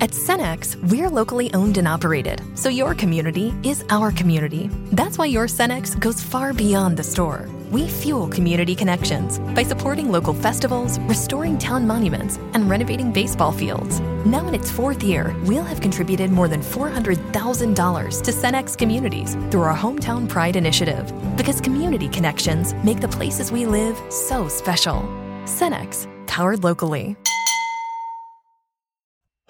At Cenex, we're locally owned and operated, so your community is our community. That's why your Cenex goes far beyond the store. We fuel community connections by supporting local festivals, restoring town monuments, and renovating baseball fields. Now, in its fourth year, we'll have contributed more than $400,000 to Cenex communities through our Hometown Pride initiative. Because community connections make the places we live so special. Cenex, powered locally.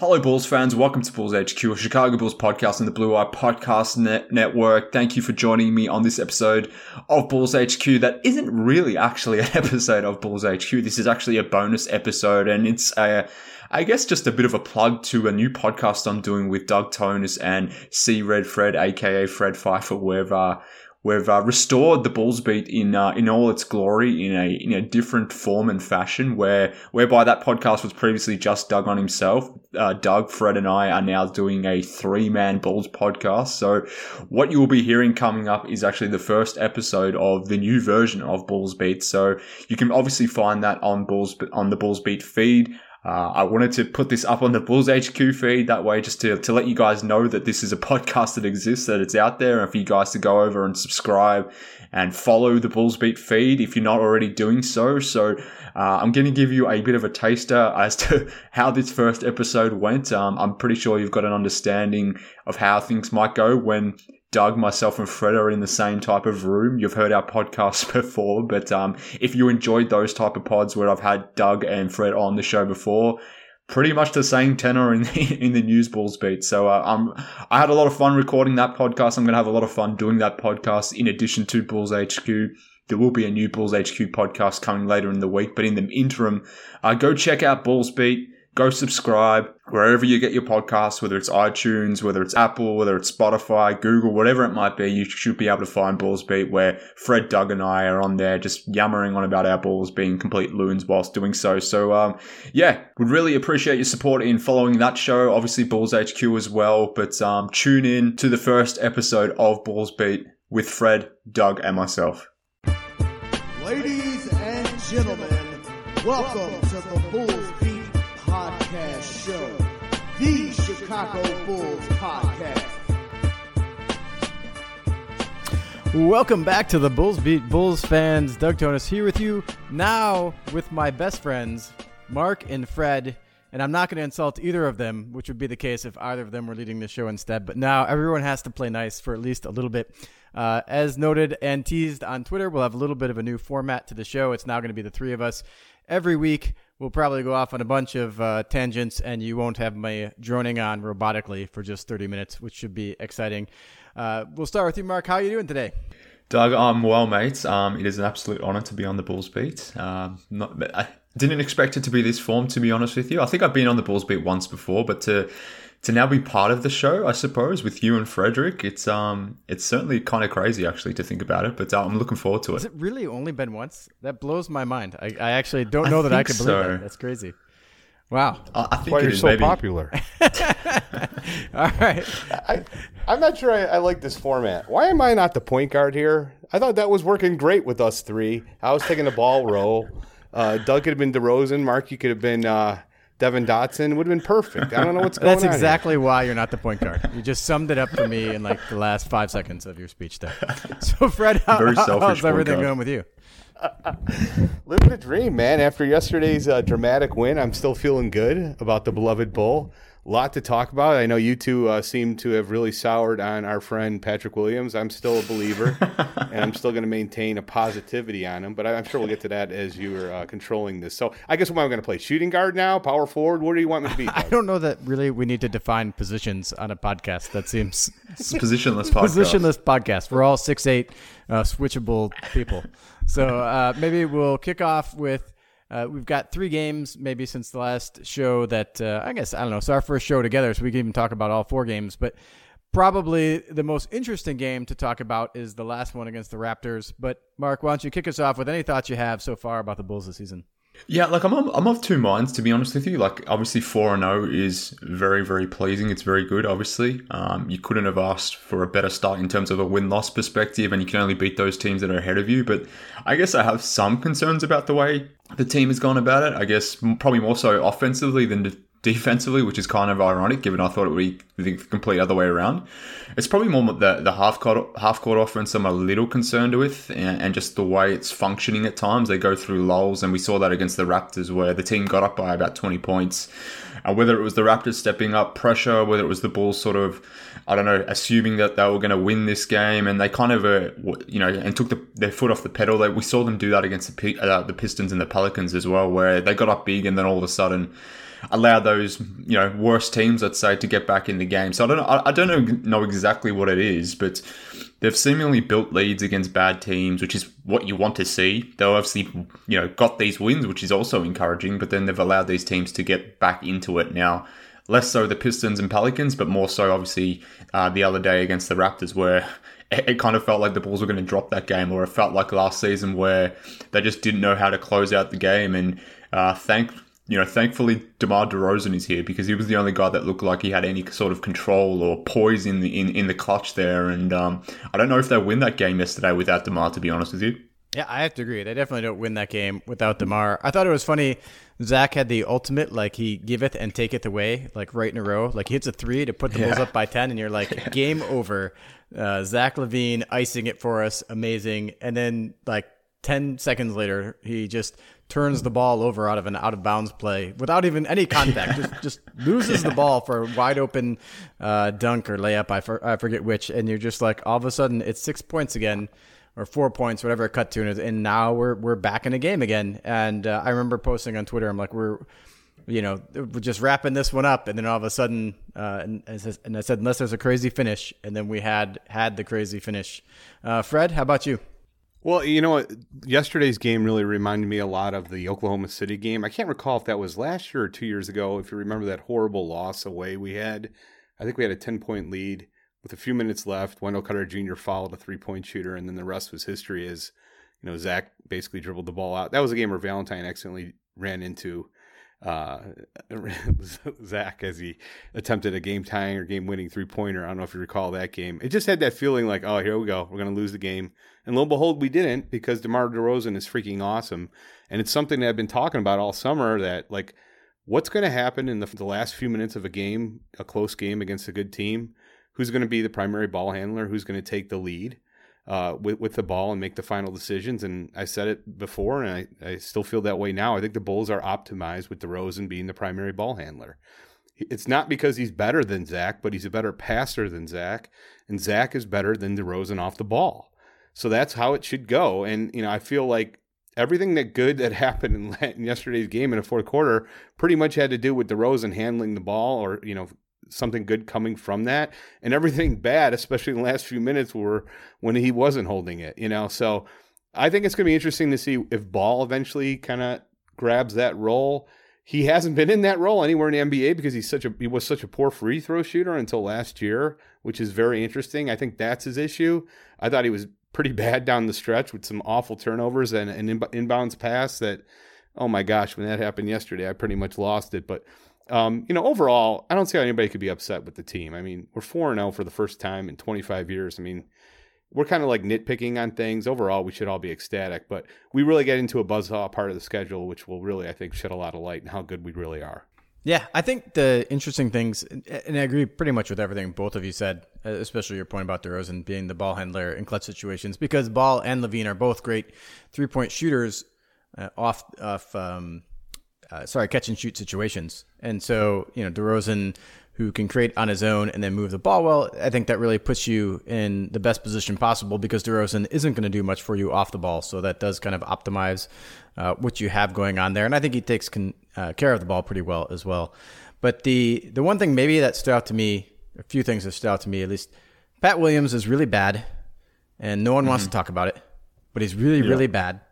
Hello, Bulls fans. Welcome to Bulls HQ, a Chicago Bulls podcast on the Blue Eye Podcast Net- Network. Thank you for joining me on this episode of Bulls HQ that isn't really actually an episode of Bulls HQ. This is actually a bonus episode, and it's a, I guess just a bit of a plug to a new podcast I'm doing with Doug Thonus and C Red Fred, aka Fred Pfeiffer, where uh, We've uh, restored the Bulls beat in uh, in all its glory in a in a different form and fashion. Where whereby that podcast was previously just Doug on himself. Uh, Doug, Fred, and I are now doing a three man Bulls podcast. So what you will be hearing coming up is actually the first episode of the new version of Bulls Beat. So you can obviously find that on Bulls on the Bulls Beat feed. Uh, I wanted to put this up on the Bulls HQ feed that way, just to, to let you guys know that this is a podcast that exists, that it's out there, and for you guys to go over and subscribe and follow the Bulls Beat feed if you're not already doing so. So uh, I'm going to give you a bit of a taster as to how this first episode went. Um, I'm pretty sure you've got an understanding of how things might go when Doug, myself, and Fred are in the same type of room. You've heard our podcasts before, but um, if you enjoyed those type of pods where I've had Doug and Fred on the show before, pretty much the same tenor in the, in the news Bulls Beat. So uh, I had a lot of fun recording that podcast. I'm going to have a lot of fun doing that podcast in addition to Bulls HQ. There will be a new Bulls HQ podcast coming later in the week, but in the interim, uh, go check out Bulls Beat go subscribe wherever you get your podcasts, whether it's iTunes, whether it's Apple, whether it's Spotify, Google, whatever it might be. You should be able to find Bulls Beat where Fred, Doug, and I are on there just yammering on about our balls being complete loons whilst doing so. So, um, yeah, would really appreciate your support in following that show. Obviously, Bulls HQ as well, but um, tune in to the first episode of Bulls Beat with Fred, Doug, and myself. Ladies and gentlemen, welcome to the Bulls Podcast Show, the Chicago Bulls Podcast. Welcome back to the Bulls Beat Bulls fans. Doug Thonus here with you now with my best friends, Mark and Fred. And I'm not going to insult either of them, which would be the case if either of them were leading the show instead. But now everyone has to play nice for at least a little bit. Uh, as noted and teased on Twitter, we'll have a little bit of a new format to the show. It's now going to be the three of us every week we'll probably go off on a bunch of uh, tangents, and you won't have me droning on robotically for just 30 minutes, which should be exciting. Uh, we'll start with you, Mark. How are you doing today? Doug, I'm well, mate. Um, it is an absolute honour to be on the Bulls beat. Um, not, I didn't expect it to be this form, to be honest with you. I think I've been on the Bulls beat once before, but to to now be part of the show, I suppose, with you and Frederick, it's um, it's certainly kind of crazy actually to think about it. But uh, I'm looking forward to it. Has it really only been once? That blows my mind. I, I actually don't know I that I can believe so. that. That's crazy. Wow. I, I think Why you're is, so maybe. popular. All right. I, I'm not sure I, I, like this format. Why am I not the point guard here? I thought that was working great with us three. I was taking the ball roll. Uh, Doug could have been DeRozan. Mark, you could have been uh, Devon Dotson would have been perfect. I don't know what's going That's on. That's exactly here. why you're not the point guard. You just summed it up for me in like the last five seconds of your speech there. So, Fred, how, how's everything going with you? Living a dream, man. After yesterday's uh, dramatic win, I'm still feeling good about the beloved Bull. A lot to talk about. I know you two uh, seem to have really soured on our friend Patrick Williams. I'm still a believer, and I'm still going to maintain a positivity on him. But I'm sure we'll get to that as you're uh, controlling this. So I guess what am I going to play? Shooting guard now? Power forward? What do you want me to be? I don't know that really we need to define positions on a podcast. That seems it's a positionless podcast. Positionless podcast. We're all six eight, uh, switchable people. So uh, maybe we'll kick off with uh, we've got three games maybe since the last show that uh, I guess I don't know. It's our first show together, so we can even talk about all four games. But probably the most interesting game to talk about is the last one against the Raptors. But Mark, why don't you kick us off with any thoughts you have so far about the Bulls this season? Yeah, like I'm, I'm of two minds to be honest with you. Like obviously four and zero is very, very pleasing. It's very good. Obviously, um, you couldn't have asked for a better start in terms of a win loss perspective, and you can only beat those teams that are ahead of you. But I guess I have some concerns about the way the team has gone about it. I guess probably more so offensively than defensively, which is kind of ironic given I thought it would be the complete other way around. It's probably more the, the half court half court offense I'm a little concerned with, and, and, just the way it's functioning at times. They go through lulls, and we saw that against the Raptors where the team got up by about 20 points. And whether it was the Raptors stepping up pressure, whether it was the Bulls sort of, I don't know, assuming that they were going to win this game, and they kind of, uh, you know, and took the, their foot off the pedal. They, we saw them do that against the, uh, the Pistons and the Pelicans as well, where they got up big, and then all of a sudden allow those you know worst teams, let's say, to get back in the game. So I don't know, I don't know exactly what it is, but they've seemingly built leads against bad teams, which is what you want to see. They've obviously you know got these wins, which is also encouraging, but then they've allowed these teams to get back into it now. Less so the Pistons and Pelicans, but more so obviously uh, the other day against the Raptors, where it kind of felt like the Bulls were going to drop that game, or it felt like last season where they just didn't know how to close out the game. And uh, thank you know, thankfully DeMar DeRozan is here because he was the only guy that looked like he had any sort of control or poise in the in, in the clutch there. And um, I don't know if they win that game yesterday without DeMar. To be honest with you. Yeah, I have to agree. They definitely don't win that game without DeMar. I thought it was funny. Zach had the ultimate, like he giveth and taketh away, like right in a row. Like he hits a three to put the yeah. Bulls up by ten, and you're like, yeah. game over. Uh, Zach LaVine icing it for us, amazing. And then like 10 seconds later, he just turns the ball over out of an out of bounds play without even any contact. just just loses the ball for a wide open uh, dunk or layup. I, for, I forget which. And you're just like, all of a sudden, it's six points again or four points, whatever it cut to. And now we're, we're back in the game again. And uh, I remember posting on Twitter, I'm like, we're, you know, we're just wrapping this one up. And then all of a sudden, uh, and, and I said, unless there's a crazy finish. And then we had had the crazy finish. Uh, Fred, how about you? Well, you know what? Yesterday's game really reminded me a lot of the Oklahoma City game. I can't recall if that was last year or two years ago. If you remember that horrible loss away we had, I think we had a 10 point lead with a few minutes left. Wendell Carter Jr. fouled a three point shooter, and then the rest was history as, you know, Zach basically dribbled the ball out. That was a game where Valentine accidentally ran into uh, Zach as he attempted a game tying or game winning three pointer. I don't know if you recall that game. It just had that feeling like, oh, here we go. We're going to lose the game. And lo and behold, we didn't because DeMar DeRozan is freaking awesome. And it's something that I've been talking about all summer that, like, what's going to happen in the, the last few minutes of a game, a close game against a good team? Who's going to be the primary ball handler? Who's going to take the lead? uh, with, with the ball and make the final decisions. And I said it before, and I, I still feel that way now. I think the Bulls are optimized with DeRozan being the primary ball handler. It's not because he's better than Zach, but he's a better passer than Zach, and Zach is better than DeRozan off the ball. So that's how it should go. And you know, I feel like everything that good that happened in, yesterday's game in the fourth quarter pretty much had to do with DeRozan handling the ball or you know something good coming from that, and everything bad, especially in the last few minutes, were when he wasn't holding it. You know, so I think it's going to be interesting to see if Ball eventually kind of grabs that role. He hasn't been in that role anywhere in the NBA because he's such a he was such a poor free throw shooter until last year, which is very interesting. I think that's his issue. I thought he was pretty bad down the stretch with some awful turnovers and an inbounds pass that, oh my gosh, when that happened yesterday, I pretty much lost it. But um, you know, overall, I don't see how anybody could be upset with the team. I mean, we're 4 0 for the first time in 25 years. I mean, we're kind of like nitpicking on things. Overall, we should all be ecstatic, but we really get into a buzzsaw part of the schedule, which will really, I think, shed a lot of light on how good we really are. Yeah, I think the interesting things, and I agree pretty much with everything both of you said, especially your point about DeRozan being the ball handler in clutch situations, because Ball and LaVine are both great three point shooters uh, off off um, uh, sorry, catch and shoot situations. And so, you know, DeRozan, who can create on his own and then move the ball well, I think that really puts you in the best position possible because DeRozan isn't going to do much for you off the ball. So that does kind of optimize uh, what you have going on there. And I think he takes con- uh, care of the ball pretty well as well. But the the one thing maybe that stood out to me, a few things that stood out to me at least, Pat Williams is really bad, and no one wants to talk about it, but he's really really bad.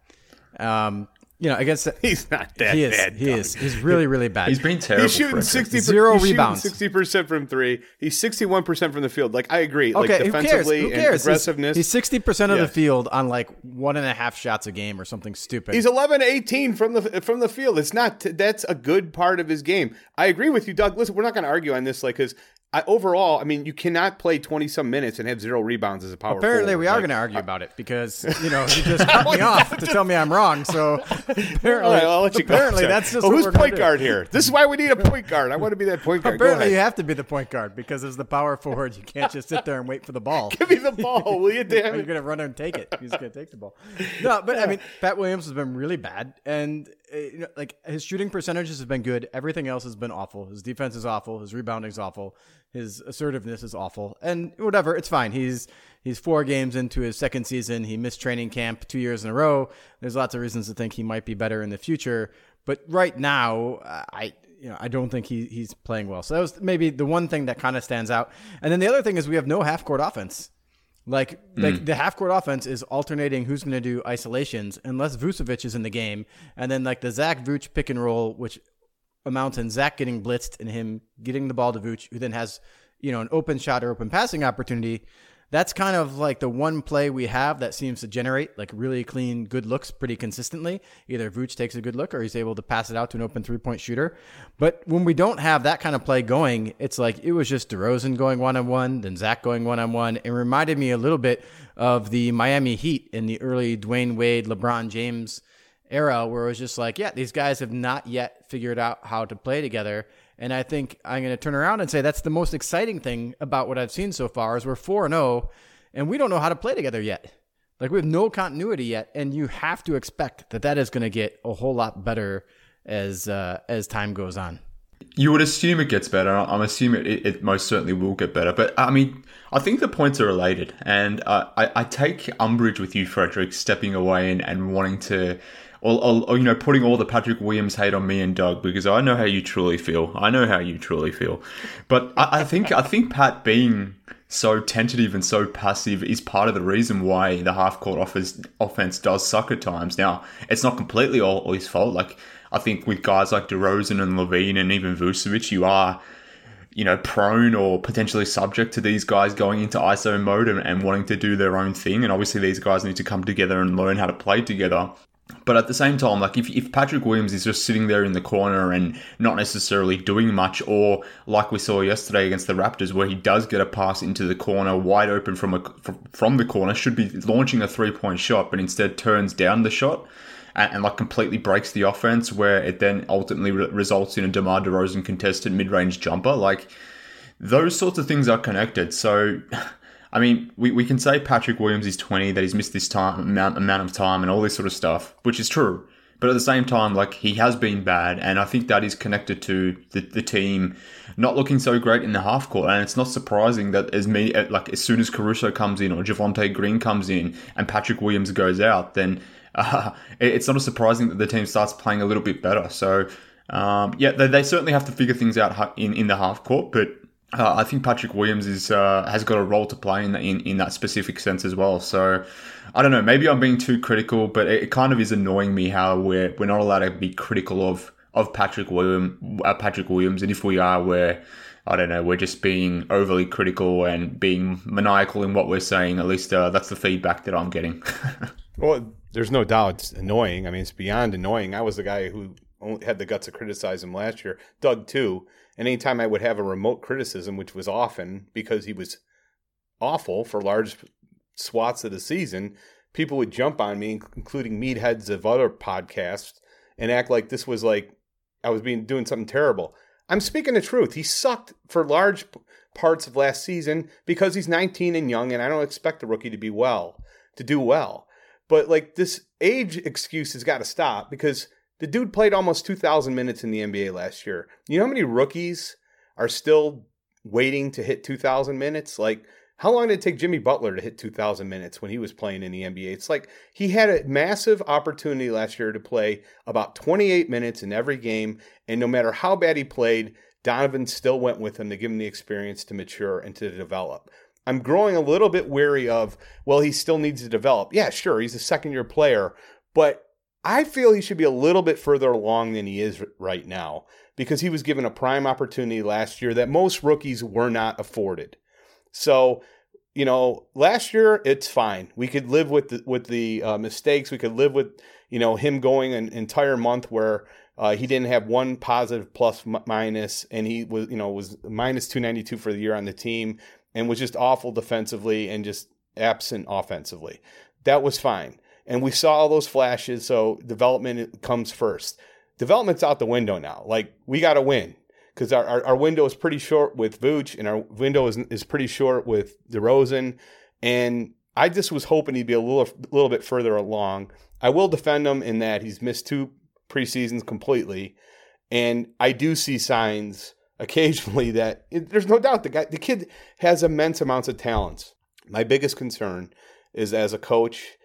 Um, you know, against He's not that he is bad. he Doug. is he's really really bad. He's been terrible. He's shooting for a sixty Zero rebounds. sixty percent from three. He's sixty-one percent from the field. Like I agree. Okay, like who cares? defensively Who cares? He's- aggressiveness. He's sixty percent of Yeah. the field on like one and a half shots a game or something stupid. He's 11 18 from the from the field. It's not that's a good part of his game. I agree with you, Doug. Listen, we're not going to argue on this like cuz I, overall, I mean, you cannot play 20 some minutes and have zero rebounds as a power forward. Apparently, forward. we are Like, going to argue about it because you know you just cut me off to tell me I'm wrong. So apparently, right, I'll let you go. apparently Sorry. that's just Oh, what who's point do. guard here? This is why we need a point guard. I want to be that point guard. Apparently, you have to be the point guard because as the power forward, you can't just sit there and wait for the ball. Give me the ball, will you, damn You're gonna run and take it. He's gonna take the ball. No, but I mean, Pat Williams has been really bad, and Eh, you know, like his shooting percentages have been good. Everything else has been awful. His defense is awful. His rebounding is awful. His assertiveness is awful. And whatever, it's fine. He's he's four games into his second season. He missed training camp two years in a row. There's lots of reasons to think he might be better in the future. But right now, I you know I don't think he he's playing well. So that was maybe the one thing that kind of stands out. And then the other thing is we have no half court offense. Like hmm. like the half court offense is alternating who's going to do isolations unless Vucevic is in the game, and then like the Zach Vuce pick and roll, which amounts in Zach getting blitzed and him getting the ball to Vuce, who then has you know an open shot or open passing opportunity. That's kind of like the one play we have that seems to generate like really clean, good looks pretty consistently. Either Vuce takes a good look or he's able to pass it out to an open three point shooter. But when we don't have that kind of play going, it's like it was just DeRozan going one on one, then Zach going one on one. It reminded me a little bit of the Miami Heat in the early Dwyane Wade, LeBron James era, where it was just like, yeah, these guys have not yet figured out how to play together. And I think I'm going to turn around and say that's the most exciting thing about what I've seen so far is we're 4 0 and we don't know how to play together yet. Like we have no continuity yet and you have to expect that that is going to get a whole lot better as uh, as time goes on. You would assume it gets better. I'm assuming it, it most certainly will get better. But I mean, I think the points are related, and uh, I, I take umbrage with you, Frederick, stepping away and, and wanting to, or, or, or, you know, putting all the Patrick Williams hate on me and Doug because I know how you truly feel. I know how you truly feel. But I, I think I think Pat being so tentative and so passive is part of the reason why the half court offense offense does suck at times. Now, it's not completely all, all his fault. Like I think with guys like DeRozan and LaVine and even Vucevic, you are, you know, prone or potentially subject to these guys going into ISO mode and, and wanting to do their own thing. And obviously, these guys need to come together and learn how to play together. But at the same time, like if, if Patrick Williams is just sitting there in the corner and not necessarily doing much, or like we saw yesterday against the Raptors, where he does get a pass into the corner wide open from a from, the corner, should be launching a three point shot, but instead turns down the shot and, and like completely breaks the offense, where it then ultimately re- results in a DeMar DeRozan contested mid range jumper. Like those sorts of things are connected. So. I mean, we, we can say Patrick Williams is 20, that he's missed this time amount, amount of time and all this sort of stuff, which is true. But at the same time, like he has been bad, and I think that is connected to the, the team not looking so great in the half court. And it's not surprising that as me like as soon as Caruso comes in or Javonte Green comes in and Patrick Williams goes out, then uh, it- it's not surprising that the team starts playing a little bit better. So um, yeah, they, they certainly have to figure things out in in the half court, but uh, I think Patrick Williams is uh, has got a role to play in, in in that specific sense as well. So I don't know. Maybe I'm being too critical, but it, it kind of is annoying me how we're we're not allowed to be critical of of Patrick William uh, Patrick Williams, and if we are, we're I don't know, we're just being overly critical and being maniacal in what we're saying. At least uh, that's the feedback that I'm getting. Well, there's no doubt it's annoying. I mean, it's beyond annoying. I was the guy who only had the guts to criticize him last year. Doug too. And anytime I would have a remote criticism, which was often because he was awful for large swaths of the season, people would jump on me, including meatheads of other podcasts, and act like this was like I was being doing something terrible. I'm speaking the truth. He sucked for large parts of last season because he's 19 and young, and I don't expect the rookie to be well, to do well. But like this age excuse has got to stop because The dude played almost 2,000 minutes in the NBA last year. You know how many rookies are still waiting to hit 2,000 minutes? Like, how long did it take Jimmy Butler to hit 2,000 minutes when he was playing in the NBA? It's like he had a massive opportunity last year to play about 28 minutes in every game. And no matter how bad he played, Donovan still went with him to give him the experience to mature and to develop. I'm growing a little bit wary of, well, he still needs to develop. Yeah, sure, he's a second year player, but I feel he should be a little bit further along than he is right now because he was given a prime opportunity last year that most rookies were not afforded. So, you know, last year it's fine. We could live with the, with the uh, mistakes. We could live with you know him going an entire month where uh, he didn't have one positive plus minus, and he was you know was minus two ninety two for the year on the team, and was just awful defensively and just absent offensively. That was fine and we saw all those flashes. So development comes first. Development's out the window now. Like we got to win because our, our, our, window is pretty short with Vooch, and our window is is pretty short with DeRozan. And I just was hoping he'd be a little little bit further along. I will defend him in that he's missed two preseasons completely, and I do see signs occasionally that it, there's no doubt the guy the kid has immense amounts of talents. My biggest concern is as a coach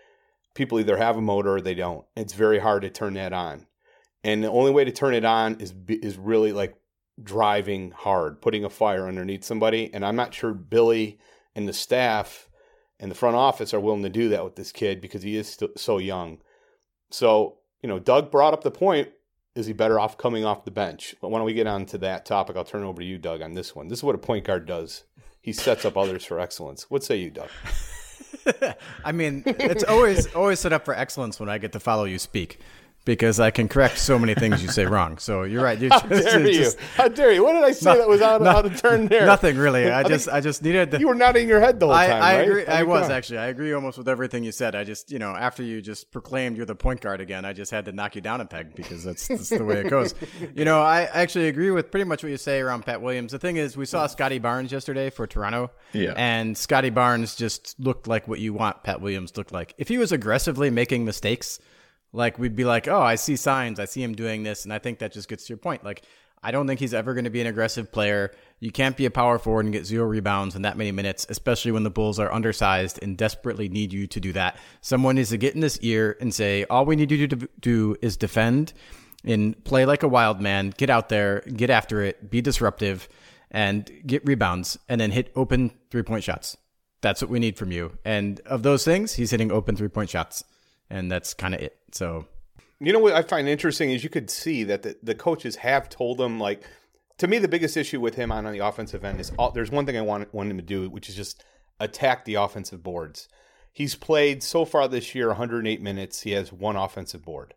people either have a motor or they don't. It's very hard to turn that on. And the only way to turn it on is is really like driving hard, putting a fire underneath somebody. And I'm not sure Billy and the staff and the front office are willing to do that with this kid because he is so young. So, you know, Doug brought up the point is he better off coming off the bench? But why don't we get on to that topic? I'll turn it over to you, Doug, on this one. This is what a point guard does. He sets up others for excellence. What say you, Doug? I mean, it's always always set up for excellence when I get to follow you speak because I can correct so many things you say wrong. So you're right. You're How just, dare you? Just, How dare you? What did I say no, that was out, no, out of turn there? Nothing really. I, I just I just needed. To, you were nodding your head the whole I, time. I right? agree. I was actually. I agree almost with everything you said. I just you know after you just proclaimed you're the point guard again, I just had to knock you down a peg because that's, that's the way it goes. You know, I actually agree with pretty much what you say around Pat Williams. The thing is, we saw Scottie Barnes yesterday for Toronto. Yeah. And Scottie Barnes just looked like what you want Pat Williams looked like. If he was aggressively making mistakes like we'd be like, oh, I see signs, I see him doing this, and I think that just gets to your point. Like I don't think he's ever going to be an aggressive player. You can't be a power forward and get zero rebounds in that many minutes, especially when the Bulls are undersized and desperately need you to do that. Someone needs to get in this ear and say, all we need you to do is defend and play like a wild man, get out there, get after it, be disruptive, and get rebounds, and then hit open three point shots. That's what we need from you. And of those things, he's hitting open three point shots and that's kind of it. So, you know what I find interesting is you could see that the, the coaches have told him like to me the biggest issue with him on, on the offensive end is all, there's one thing I want want him to do, which is just attack the offensive boards. He's played so far this year 108 minutes. He has one offensive board,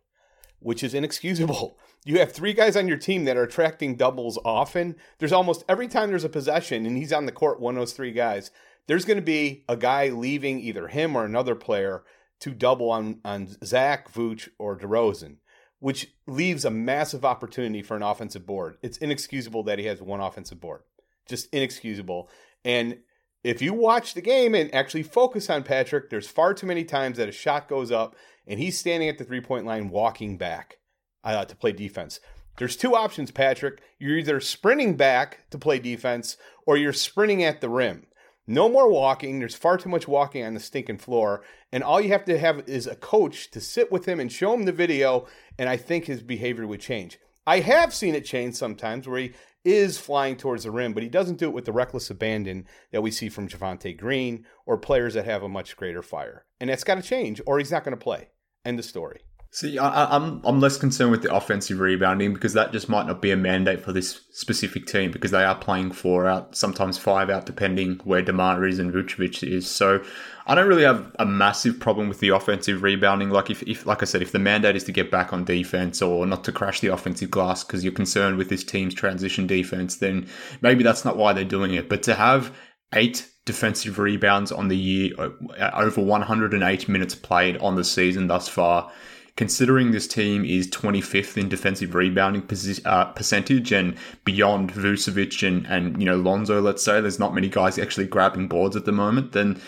which is inexcusable. You have three guys on your team that are attracting doubles often. There's almost every time there's a possession and he's on the court, one of those three guys, there's going to be a guy leaving either him or another player to double on, on Zach, Vooch, or DeRozan, which leaves a massive opportunity for an offensive board. It's inexcusable that he has one offensive board. Just inexcusable. And if you watch the game and actually focus on Patrick, there's far too many times that a shot goes up and he's standing at the three point line walking back uh, to play defense. There's two options, Patrick. You're either sprinting back to play defense or you're sprinting at the rim. No more walking. There's far too much walking on the stinking floor. And all you have to have is a coach to sit with him and show him the video. And I think his behavior would change. I have seen it change sometimes where he is flying towards the rim, but he doesn't do it with the reckless abandon that we see from Javonte Green or players that have a much greater fire. And that's got to change, or he's not going to play. End of story. See, I, I'm I'm less concerned with the offensive rebounding because that just might not be a mandate for this specific team because they are playing four out, sometimes five out, depending where Demar is and Vucevic is. So I don't really have a massive problem with the offensive rebounding. Like if, if like I said, if the mandate is to get back on defense or not to crash the offensive glass because you're concerned with this team's transition defense, then maybe that's not why they're doing it. But to have eight defensive rebounds on the year, uh, over 108 minutes played on the season thus far considering this team is 25th in defensive rebounding uh, percentage and beyond Vucevic and, and, you know, Lonzo, let's say, there's not many guys actually grabbing boards at the moment, then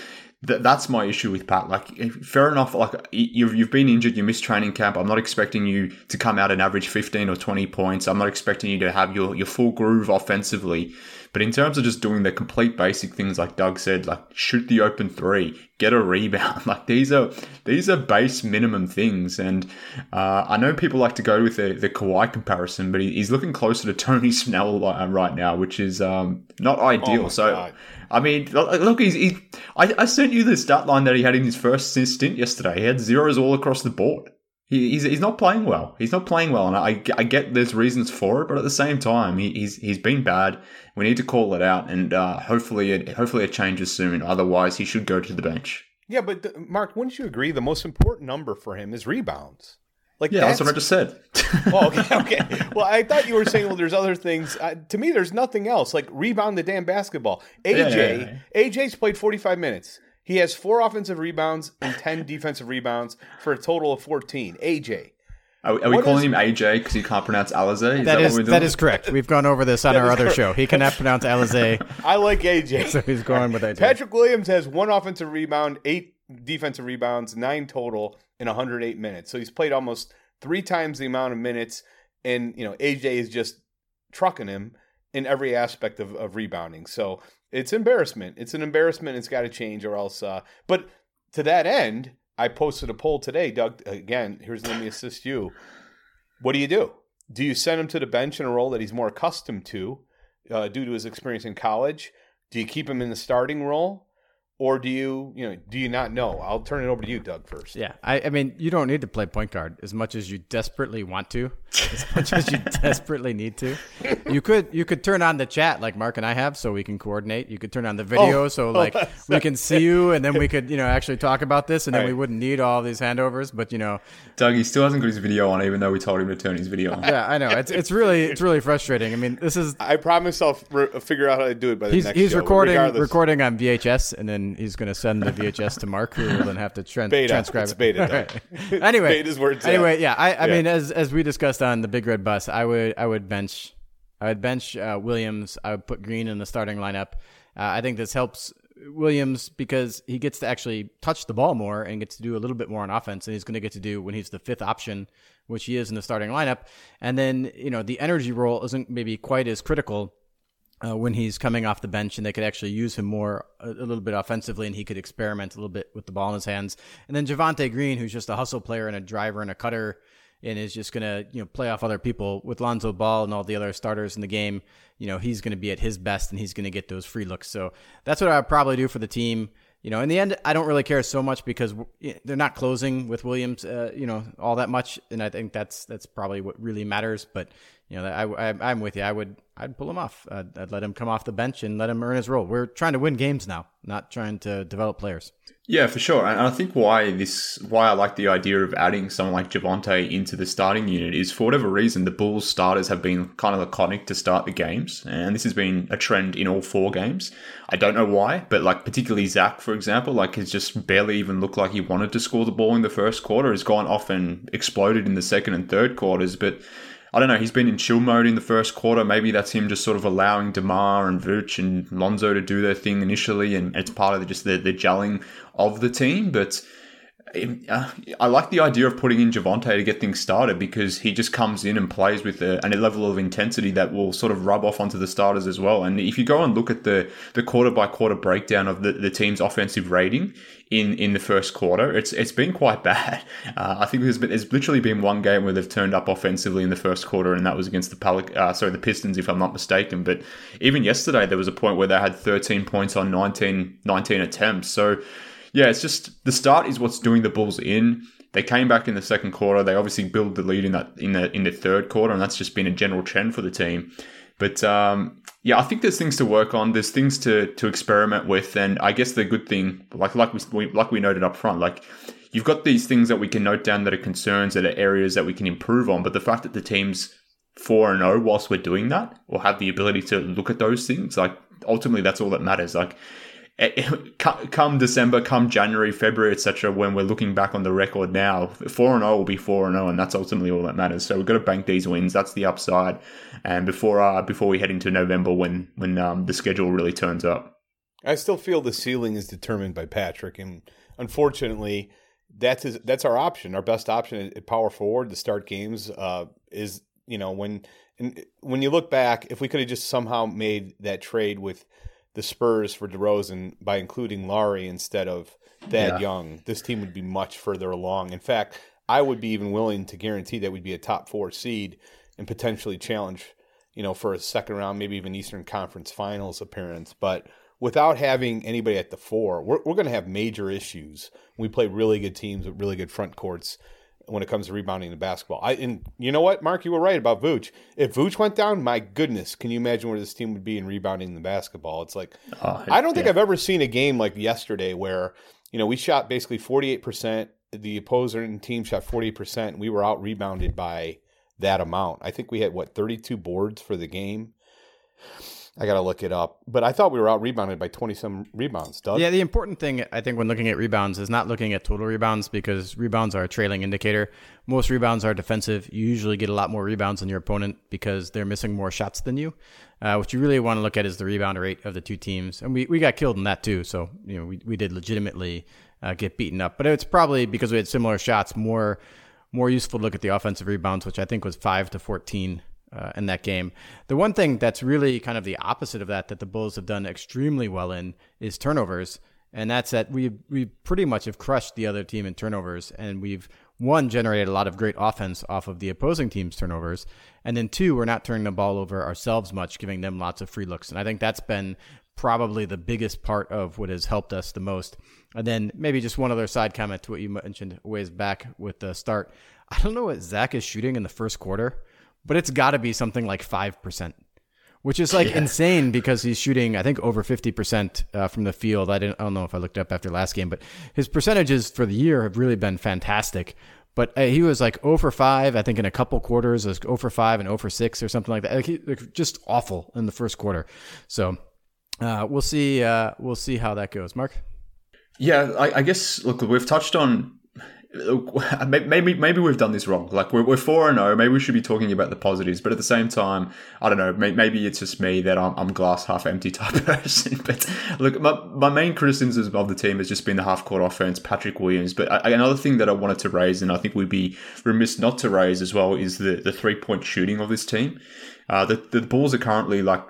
th- that's my issue with Pat. Like, fair enough. Like, you've you've been injured, you missed training camp. I'm not expecting you to come out and average 15 or 20 points. I'm not expecting you to have your your full groove offensively. But in terms of just doing the complete basic things, like Doug said, like shoot the open three, get a rebound, like these are these are base minimum things. And uh, I know people like to go with the the Kawhi comparison, but he's looking closer to Tony Snell uh, right now, which is um, not ideal. Oh so. God. I mean, look, he's. He, I, I sent you the stat line that he had in his first stint yesterday. He had zeros all across the board. He, he's, he's not playing well. He's not playing well, and I, I get there's reasons for it, but at the same time, he, he's he's been bad. We need to call it out, and uh, hopefully, it, hopefully it changes soon. Otherwise, he should go to the bench. Yeah, but the, Mark, wouldn't you agree the most important number for him is rebounds? Like yeah, that's, that's what I just said. oh, okay, okay. Well, I thought you were saying, well, there's other things. Uh, to me, there's nothing else. Like rebound the damn basketball. AJ, yeah, yeah, yeah. AJ's played 45 minutes. He has four offensive rebounds and 10 defensive rebounds for a total of 14. AJ. Are, are we calling is, him AJ because he can't pronounce Alize? Is that, that is that is correct. We've gone over this on our other correct. show. He cannot pronounce Alize. I like AJ, so he's going with AJ. Patrick Williams has one offensive rebound, eight defensive rebounds, nine total in 108 minutes. So he's played almost three times the amount of minutes, and you know AJ is just trucking him in every aspect of, of rebounding. So it's embarrassment. It's an embarrassment. It's got to change, or else. Uh, but to that end, I posted a poll today, Doug. Again, here's let me assist you. What do you do? Do you send him to the bench in a role that he's more accustomed to, uh, due to his experience in college? Do you keep him in the starting role? Or do you you know do you not know? I'll turn it over to you doug first. Yeah. I, I mean you don't need to play point guard as much as you desperately want to. As much as you desperately need to. You could you could turn on the chat like mark and i have so we can coordinate. You could turn on the video oh, so oh, like oh, we can see you and then we could you know actually talk about this and then right. we wouldn't need all these handovers but you know. Doug he still hasn't got his video on even though we told him to turn his video on. Yeah i know. It's, it's really it's really frustrating. I mean this is i promise i'll re- figure out how to do it by the he's, next he's show, recording regardless. recording on vhs and then he's going to send the VHS to Mark, who will then have to tran- beta. transcribe it's beta. it. anyway, Beta's it's anyway, yeah. I, I yeah. mean, as as we discussed on the Big Red Bus, I would I would bench I would bench uh, Williams. I would put Green in the starting lineup. Uh, I think this helps Williams because he gets to actually touch the ball more and gets to do a little bit more on offense, and he's going to get to do when he's the fifth option, which he is in the starting lineup. And then you know the energy role isn't maybe quite as critical uh, when he's coming off the bench, and they could actually use him more a, a, little bit offensively, and he could experiment a little bit with the ball in his hands. And then Javonte Green, who's just a hustle player and a driver and a cutter, and is just gonna you know play off other people with Lonzo Ball and all the other starters in the game. You know he's gonna be at his best, and he's gonna get those free looks. So that's what I would probably do for the team. You know, in the end, I don't really care so much because they're not closing with Williams, uh, you know, all that much, and I think that's that's probably what really matters. But you know, I, I am with you. I would I'd pull him off. I'd, I'd, let him come off the bench and let him earn his role. We're trying to win games now, not trying to develop players. Yeah, for sure. And I think why this why I like the idea of adding someone like Javonte into the starting unit is for whatever reason the Bulls starters have been kind of laconic to start the games, and this has been a trend in all four games. I don't know why, but like particularly Zach, for example, like has just barely even looked like he wanted to score the ball in the first quarter. Has gone off and exploded in the second and third quarters, but I don't know. He's been in chill mode in the first quarter. Maybe that's him just sort of allowing Demar and Vooch and Lonzo to do their thing initially, and it's part of the, just the, the gelling of the team. But uh, I like the idea of putting in Javonte to get things started because he just comes in and plays with a, a, level of intensity that will sort of rub off onto the starters as well. And if you go and look at the the quarter by quarter breakdown of the, the team's offensive rating in, in the first quarter, it's it's been quite bad. Uh, I think there's been, there's literally been one game where they've turned up offensively in the first quarter, and that was against the Pelic- uh, sorry the Pistons, if I'm not mistaken. But even yesterday, there was a point where they had 13 points on 19, 19 attempts. So yeah, it's just the start is what's doing the Bulls in. They came back in the second quarter. They obviously build the lead in that in the in the third quarter, and that's just been a general trend for the team. But um, yeah, I think there's things to work on. There's things to to experiment with, and I guess the good thing, like like we like we noted up front, like you've got these things that we can note down that are concerns, that are areas that we can improve on. But the fact that the team's four and zero oh whilst we're doing that, or have the ability to look at those things, like ultimately that's all that matters. Like come December, come January, February, etc., when we're looking back on the record now, four and zero oh will be four and zero, and that's ultimately all that matters. So we've got to bank these wins. That's the upside. And before uh, before we head into November, when when um, the schedule really turns up. I still feel the ceiling is determined by Patrick, and unfortunately, that's his, that's our option. Our best option at power forward to start games uh, is you know when when you look back, if we could have just somehow made that trade with the Spurs for DeRozan by including Lauri instead of Thad Yeah. Young, this team would be much further along. In fact, I would be even willing to guarantee that we'd be a top four seed and potentially challenge, you know, for a second round, maybe even Eastern Conference Finals appearance. But without having anybody at the four, we're, we're going to have major issues. We play really good teams with really good front courts when it comes to rebounding the basketball. I and you know what, Mark, you were right about Vooch. If Vooch went down, my goodness, can you imagine where this team would be in rebounding the basketball? It's like Oh, I don't think yeah. I've ever seen a game like yesterday where you know we shot basically forty eight percent. The opposing team shot forty percent. and We were out rebounded by that amount. I think we had what thirty two boards for the game. I got to look it up, but I thought we were out rebounded by twenty some rebounds. Doug, Yeah, the important thing I think when looking at rebounds is not looking at total rebounds because rebounds are a trailing indicator. Most rebounds are defensive. You usually get a lot more rebounds than your opponent because they're missing more shots than you. Uh, what you really want to look at is the rebound rate of the two teams, and we, we got killed in that too. So you know we we did legitimately uh, get beaten up, but it's probably because we had similar shots more more useful to look at the offensive rebounds, which I think was five to fourteen uh, in that game. The one thing that's really kind of the opposite of that that the Bulls have done extremely well in is turnovers, and that's that we we pretty much have crushed the other team in turnovers, and we've one generated a lot of great offense off of the opposing team's turnovers, and then two we're not turning the ball over ourselves much, giving them lots of free looks, and I think that's been probably the biggest part of what has helped us the most. And then maybe just one other side comment to what you mentioned ways back with the start. I don't know what Zach is shooting in the first quarter, but it's got to be something like 5%, which is like insane because he's shooting, I think, over 50% uh, from the field. I, didn't, I don't know if I looked up after last game, but his percentages for the year have really been fantastic. But uh, he was like 0 for 5, I think, in a couple quarters, it was 0 for 5 and 0 for 6 or something like that. Like, he, like, just awful in the first quarter. So uh, we'll see. Uh, we'll see how that goes. Mark. Yeah, I, I guess. Look, we've touched on. Maybe maybe we've done this wrong. Like we're four and zero. Maybe we should be talking about the positives, but at the same time, I don't know. Maybe it's just me that I'm, I'm glass half empty type person. But look, my, my main criticism of the team has just been the half court offense, Patrick Williams. But I, another thing that I wanted to raise, and I think we'd be remiss not to raise as well, is the the three point shooting of this team. Uh, the the Bulls are currently like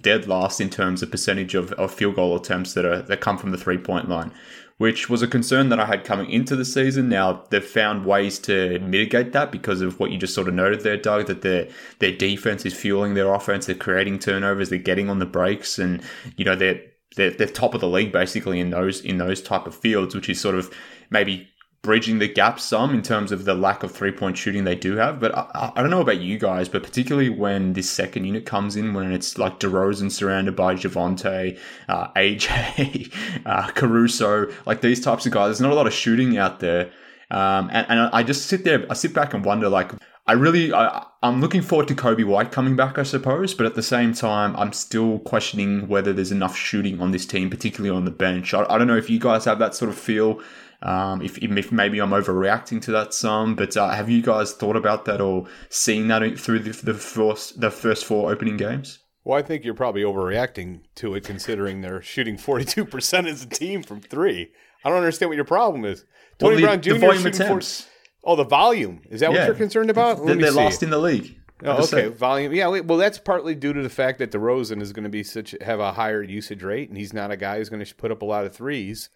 dead last in terms of percentage of, of field goal attempts that are that come from the three point line, which was a concern that I had coming into the season. Now they've found ways to mitigate that because of what you just sort of noted there, Doug, that their their defense is fueling their offense, they're creating turnovers, they're getting on the breaks, and you know they're they're, they're top of the league basically in those in those type of fields, which is sort of maybe bridging the gap some in terms of the lack of three point shooting they do have. But I, I don't know about you guys, but particularly when this second unit comes in, when it's like DeRozan surrounded by Javonte, uh, AJ, uh, Caruso, like these types of guys, there's not a lot of shooting out there. Um, and, and I just sit there, I sit back and wonder, like, I really, I, I'm looking forward to Coby White coming back, I suppose, but at the same time, I'm still questioning whether there's enough shooting on this team, particularly on the bench. I, I don't know if you guys have that sort of feel. Um, if, if maybe I'm overreacting to that some, but uh, have you guys thought about that or seen that through the, the first the first four opening games? Well, I think you're probably overreacting to it, considering they're shooting 42% as a team from three. I don't understand what your problem is. Well, Tony the- Brown the Jr. volume shooting 40. Oh, the volume. Is that what you're concerned about? Let they're last in the league. Oh, okay, said. volume. Yeah, well, that's partly due to the fact that DeRozan is going to be such have a higher usage rate, and he's not a guy who's going to put up a lot of threes.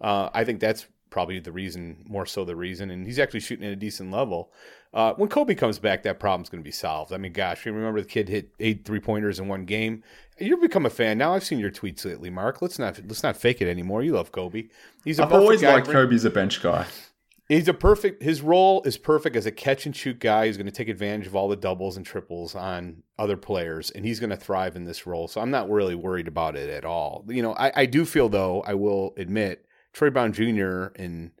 Uh, I think that's probably the reason, more so the reason, and he's actually shooting at a decent level. Uh, when Coby comes back, that problem's going to be solved. I mean, gosh, you remember the kid hit eight three pointers in one game. You've become a fan now. I've seen your tweets lately, Mark. Let's not let's not fake it anymore. You love Coby. He's a I've always guy. liked Coby as a bench guy. He's a perfect. His role is perfect as a catch and shoot guy. He's going to take advantage of all the doubles and triples on other players, and he's going to thrive in this role. So I'm not really worried about it at all. You know, I, I do feel though. I will admit, Troy Brown Jr. and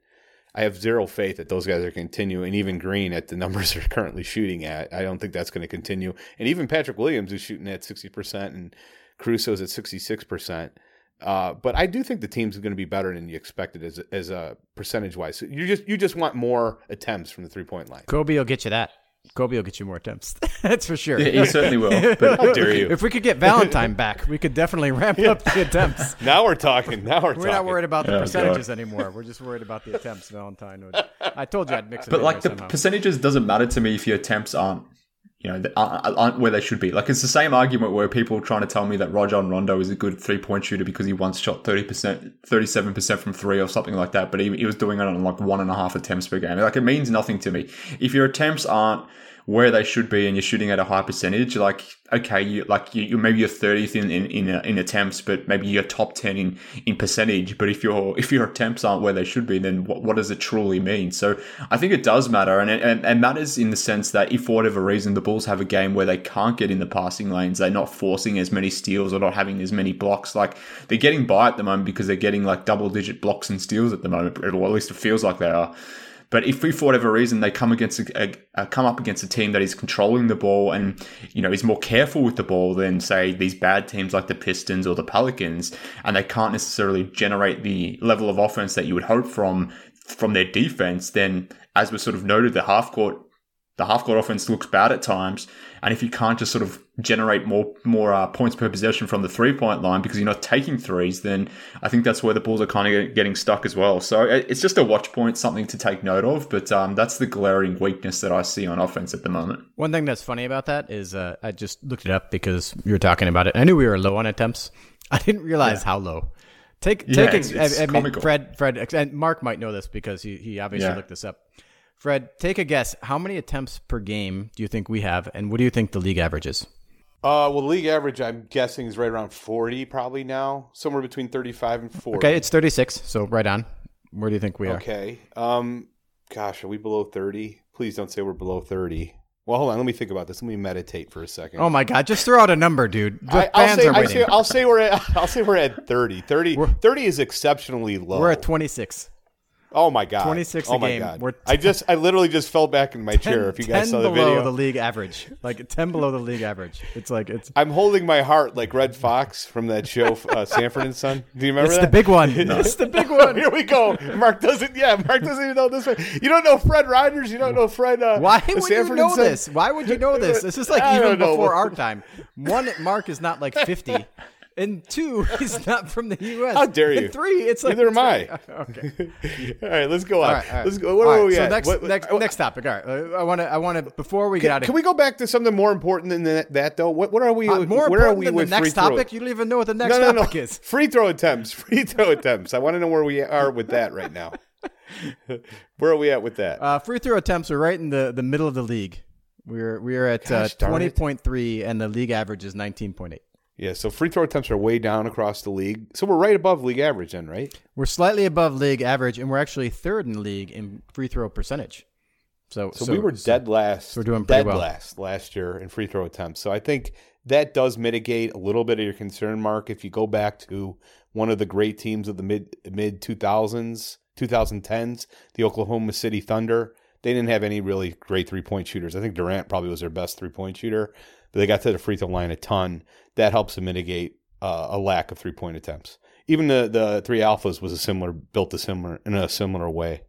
I have zero faith that those guys are continue, and even Green at the numbers they're currently shooting at. I don't think that's going to continue. And even Patrick Williams is shooting at sixty percent, and Caruso's at sixty six percent. Uh, but I do think the team's going to be better than you expected as as a percentage wise. You just you just want more attempts from the three point line. Coby will get you that. Coby will get you more attempts. That's for sure. Yeah, he certainly will. But How dare you? If we could get Valentine back, we could definitely ramp up the attempts. Now we're talking. Now we're, We're talking. not worried about the Oh, percentages anymore. We're just worried about the attempts. Valentine would. I told you I'd mix it. but like the somehow. percentages doesn't matter to me if your attempts aren't you know aren't, uh, uh, aren't where they should be. Like it's the same argument where people are trying to tell me that Rajon Rondo is a good three point shooter because he once shot 30% 37% from three or something like that but he, he was doing it on like one and a half attempts per game. Like it means nothing to me. If your attempts aren't where they should be and you're shooting at a high percentage like okay you like you, you maybe you're 30th in in, in, in attempts but maybe you're top 10 in in percentage but if your if your attempts aren't where they should be then what, what does it truly mean? So i think it does matter and, it, and and matters in the sense that if for whatever reason the bulls have a game where they can't get in the passing lanes they're not forcing as many steals or not having as many blocks like they're getting by at the moment because they're getting like double digit blocks and steals at the moment or at least it feels like they are but if we, for whatever reason, they come against a, a, a, come up against a team that is controlling the ball and you know is more careful with the ball than say these bad teams like the Pistons or the Pelicans, and they can't necessarily generate the level of offense that you would hope from from their defense, then as was sort of noted, the half court the half court offense looks bad at times, and if you can't just sort of generate more more uh, points per possession from the three point line because you're not taking threes, then I think that's where the Bulls are kind of getting stuck as well. So it's just a watch point, something to take note of. But um, that's the glaring weakness that I see on offense at the moment. One thing that's funny about that is uh, I just looked it up because you were talking about it. I knew we were low on attempts. I didn't realize yeah. how low. Take yeah, take it's, it's I, I mean. Fred Fred and Mark might know this because he he obviously Yeah. looked this up. Fred, take a guess. How many attempts per game do you think we have, and what do you think the league average is? Uh, well, league average, I'm guessing, is right around 40 probably now, somewhere between 35 and 40. Okay, it's 36, so right on. Where do you think we are? Okay. Um, gosh, are we below 30? Please don't say we're below 30. Well, hold on. Let me think about this. Let me meditate for a second. Oh my God! Just throw out a number, dude. The I, will say, are I waiting. say, I'll say we're at, I'll say we're at 30. 30, 30 is exceptionally low. We're at 26. Oh my god. 26 Oh a my game. god. We're I just I literally just fell back in my chair. If you guys 10 saw the below video. the league average, like 10 below the league average. It's like it's I'm holding my heart like Redd Foxx from that show, uh, Sanford and Son. Do you remember it's that? the big one. No. It's the big one. Here we go. Mark doesn't. Yeah, Mark doesn't even know this. One. You don't know Fred Rogers. You don't know Fred. Uh, Why would Sanford you know this? Why would you know this? This is like even before our time. One, Mark is not like 50. And two, he's not from the U.S. How dare you? And three, it's like Neither am I. okay. All right, let's go on. All right, all right. Let's go. Where All are right, we so at? next, What- next, I- next topic. All right, I want to, I want to, before we get out of Can we go back to something more important than that, that though? What, what are we? uh, more where are important we than the with free next throw? topic? You don't even know what the next no, no, no. topic is. Free throw attempts. Free throw attempts. I want to know where we are with that right now. where are we at with that? Uh, free throw attempts are right in the, the middle of the league. We're we're at uh, twenty point three, and the league average is nineteen point eight. Yeah, so free throw attempts are way down across the league. So we're right above league average then, right? We're slightly above league average, and we're actually third in the league in free throw percentage. So, So, we were dead last. we're doing pretty dead well. last last year in free throw attempts. So I think that does mitigate a little bit of your concern, Mark. If you go back to one of the great teams of the mid mid two thousands, two thousand tens, the Oklahoma City Thunder, they didn't have any really great three point shooters. I think Durant probably was their best three point shooter, but they got to the free throw line a ton. That helps to mitigate uh, a lack of three point attempts. Even the the three alphas was a similar built a similar in a similar way.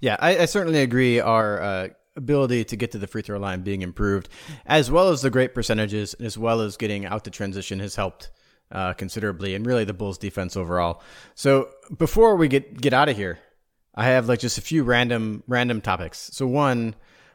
Yeah, I, I certainly agree. Our uh, ability to get to the free throw line being improved, as well as the great percentages, as well as getting out to transition, has helped uh, considerably, and really the Bulls' defense overall. So before we get get out of here, I have like just a few random random topics. So one,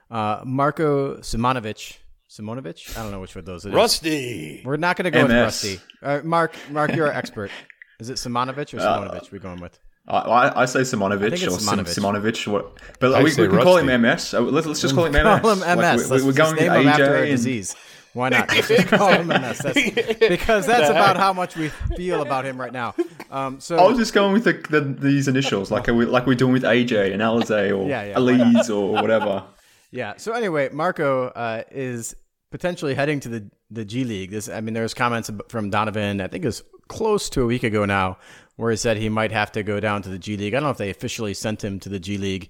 uh, Marko Simonovic. Simonovic? I don't know which one of those it is. Rusty. We're not going to go with Rusty. Uh, Mark, Mark, you're our expert. Is it Simonovic or Simonovic? we're going with. I, I, I say Simonovic I or Sim- Simonovic. Simonovic. What, but I we, we say can call him MS. Uh, Let's, let's just call him MS. Call him MS. Like, Let's we, we're just going name him AJ after a and- disease. Why not? Let's just call him MS. That's, because that's about how much we feel about him right now. Um, so I was just going with the, the, these initials, like we like we're doing with AJ and Alize or Yeah, yeah. Elise or whatever. Yeah. So anyway, Marco uh, is potentially heading to the the G League. This, I mean, there's comments from Donovan. I think it was close to a week ago now, where he said he might have to go down to the G League. I don't know if they officially sent him to the G League.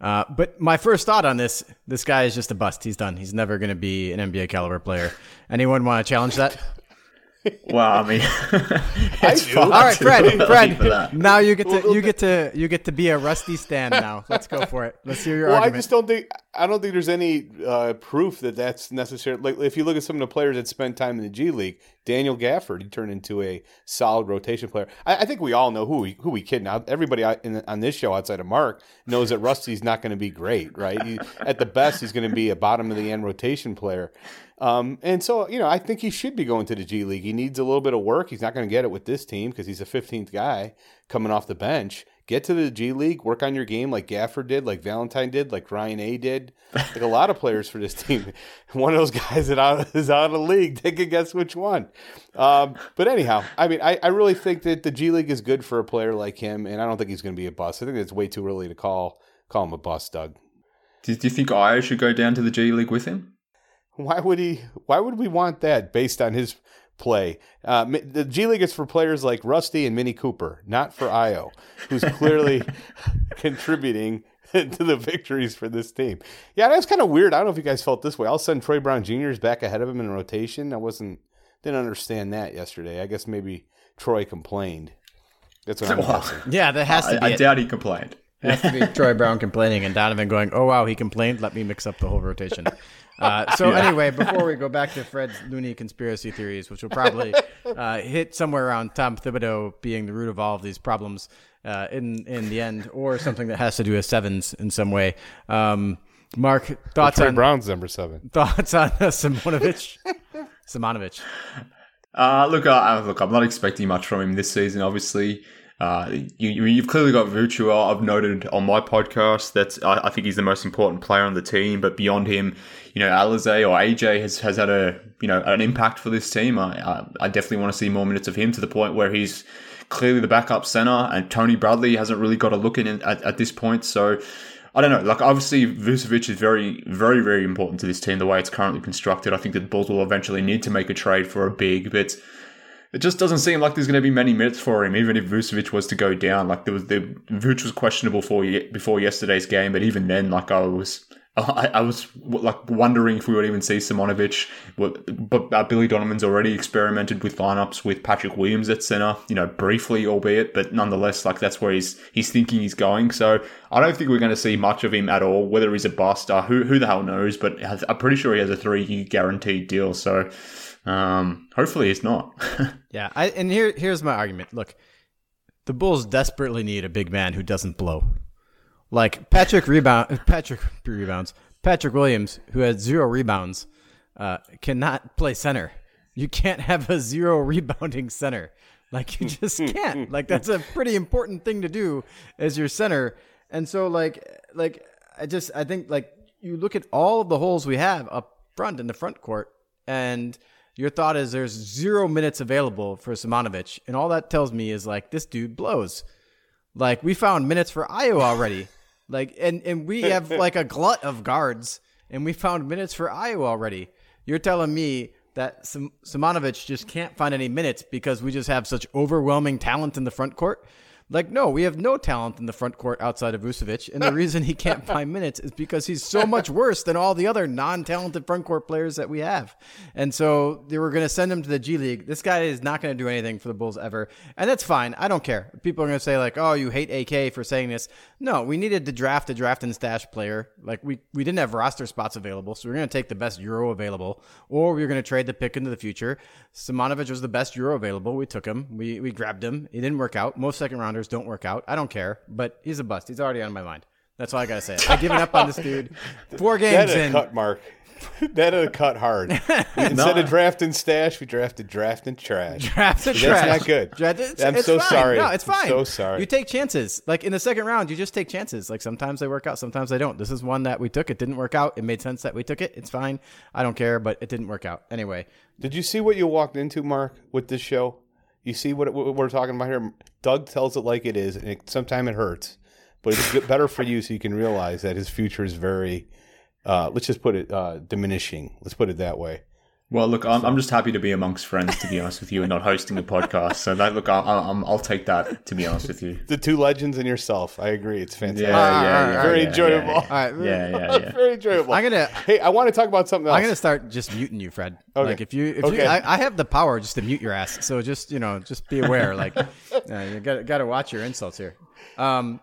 Uh, but my first thought on this, this guy is just a bust. He's done. He's never going to be an NBA caliber player. Anyone want to challenge that? Well, I mean, it's far All right, Fred. Fred. Now you get to you get to you get to be a rusty stand now. Let's go for it. Let's hear your argument. Well, I just don't think I don't think there's any uh, proof that that's necessary. Like if you look at some of the players that spent time in the G League, Daniel Gafford, he turned into a solid rotation player. I, I think we all know who we who we kid now. Everybody out in, on this show outside of Mark knows that Rusty's not going to be great, right? He, at the best, he's going to be a bottom of the end rotation player. Um, and so, you know, I think he should be going to the G League. He needs a little bit of work. He's not going to get it with this team because he's a 15th guy coming off the bench. Get to the G League, work on your game like Gafford did, like Valentine did, like Ryan A did, like a lot of players for this team. One of those guys that out, is out of the league. Take a guess which one. Um, but anyhow, I mean, I, I really think that the G League is good for a player like him, and I don't think he's going to be a bust. I think it's way too early to call call him a bust, Doug. Do, do you think Ayo should go down to the G League with him? Why would he? Why would we want that based on his play? Uh, the G League is for players like Rusty and Minnie Cooper, not for Ayo, who's clearly contributing to the victories for this team. Yeah, that's kind of weird. I don't know if you guys felt this way. All of a sudden, Troy Brown Jr. is back ahead of him in rotation. I wasn't didn't understand that yesterday. I guess maybe Troy complained. That's what I'm Wow. guessing. yeah, that has to be I, I doubt he complained. It has to be Troy Brown complaining and Donovan going, "Oh wow, he complained. Let me mix up the whole rotation." Uh, so anyway, before we go back to Fred's loony conspiracy theories, which will probably uh, hit somewhere around Tom Thibodeau being the root of all of these problems uh, in in the end, or something that has to do with sevens in some way. Um, Mark, thoughts on Brown's number seven. thoughts on uh, Simonovic? Simonovic. Uh, look, I, I- look, I'm not expecting much from him this season. Obviously, uh, you, you've clearly got Vooch. I've noted on my podcast that I, I think he's the most important player on the team. But beyond him, you know, Alize or AJ has, has had a you know an impact for this team. I, I, I definitely want to see more minutes of him to the point where he's clearly the backup center, and Tony Bradley hasn't really got a look in at, at this point. So. I don't know. Like, obviously, Vucevic is very, very, very important to this team the way it's currently constructed. I think that the Bulls will eventually need to make a trade for a big, but it just doesn't seem like there's going to be many minutes for him, even if Vucevic was to go down. Like, there was the Vuce was questionable for before yesterday's game, but even then, like, I was. I, I was like wondering if we would even see Simonovic, but uh, Billy Donovan's already experimented with lineups with Patrick Williams at center, you know, briefly, albeit, but nonetheless, like that's where he's he's thinking he's going. So I don't think we're going to see much of him at all. Whether he's a bust, uh, who who the hell knows? But I'm pretty sure he has a three year guaranteed deal. So um, hopefully he's not. Yeah, I, and here here's my argument. Look, the Bulls desperately need a big man who doesn't blow. Like Patrick rebound, Patrick rebounds, Patrick Williams, who had zero rebounds, uh, cannot play center. You can't have a zero rebounding center. Like you just can't. Like that's a pretty important thing to do as your center. And so like like I just I think like you look at all of the holes we have up front in the front court and your thought is there's zero minutes available for Simonovic, and all that tells me is like this dude blows. Like we found minutes for Ayo already. Like and and we have like a glut of guards, and we found minutes for Ayo already. You're telling me that Sim- Simonovic just can't find any minutes because we just have such overwhelming talent in the front court? Like, no, we have no talent in the front court outside of Vucevic, and the reason he can't find minutes is because he's so much worse than all the other non-talented front court players that we have. And so they were going to send him to the G League. This guy is not going to do anything for the Bulls ever, and that's fine. I don't care. People are going to say like, "Oh, you hate AK for saying this." No, we needed to draft a draft and stash player. Like we we didn't have roster spots available, so we're going to take the best Euro available, or we are going to trade the pick into the future. Simonovic was the best Euro available. We took him. We we grabbed him. It didn't work out. Most second rounders don't work out. I don't care, but he's a bust. He's already on my mind. That's all I gotta say. I've given up on this dude. Four games in. cut, Mark. that had a cut hard. Instead of drafting stash, we drafted drafting trash. Draft the That's trash. not good. Draft it- I'm it's so fine. sorry. No, it's I'm fine. so sorry. You take chances. Like in the second round, you just take chances. Like sometimes they work out, sometimes they don't. This is one that we took. It didn't work out. It made sense that we took it. It's fine. I don't care, but it didn't work out. Anyway, Did you see what you walked into, Mark, with this show? You see what, what we're talking about here? Doug tells it like it is, and it, sometimes it hurts, but it's better for you so you can realize that his future is very, uh, let's just put it, uh, diminishing. Let's put it that way. Well, look, I'm, I'm just happy to be amongst friends, to be honest with you, and not hosting a podcast. So that look, I'll, I'll, I'll take that, to be honest with you. The two legends and yourself. I agree. It's Yeah, fantastic. yeah, yeah, Very yeah, enjoyable. Yeah, All right, yeah, yeah. yeah. Very enjoyable. I'm gonna Hey, I want to talk about something else. I'm gonna start just muting you, Fred. Okay. Like if you, if Okay. you, I, I have the power just to mute your ass. So just you know, just be aware. Like uh, you got got to watch your insults here. Um,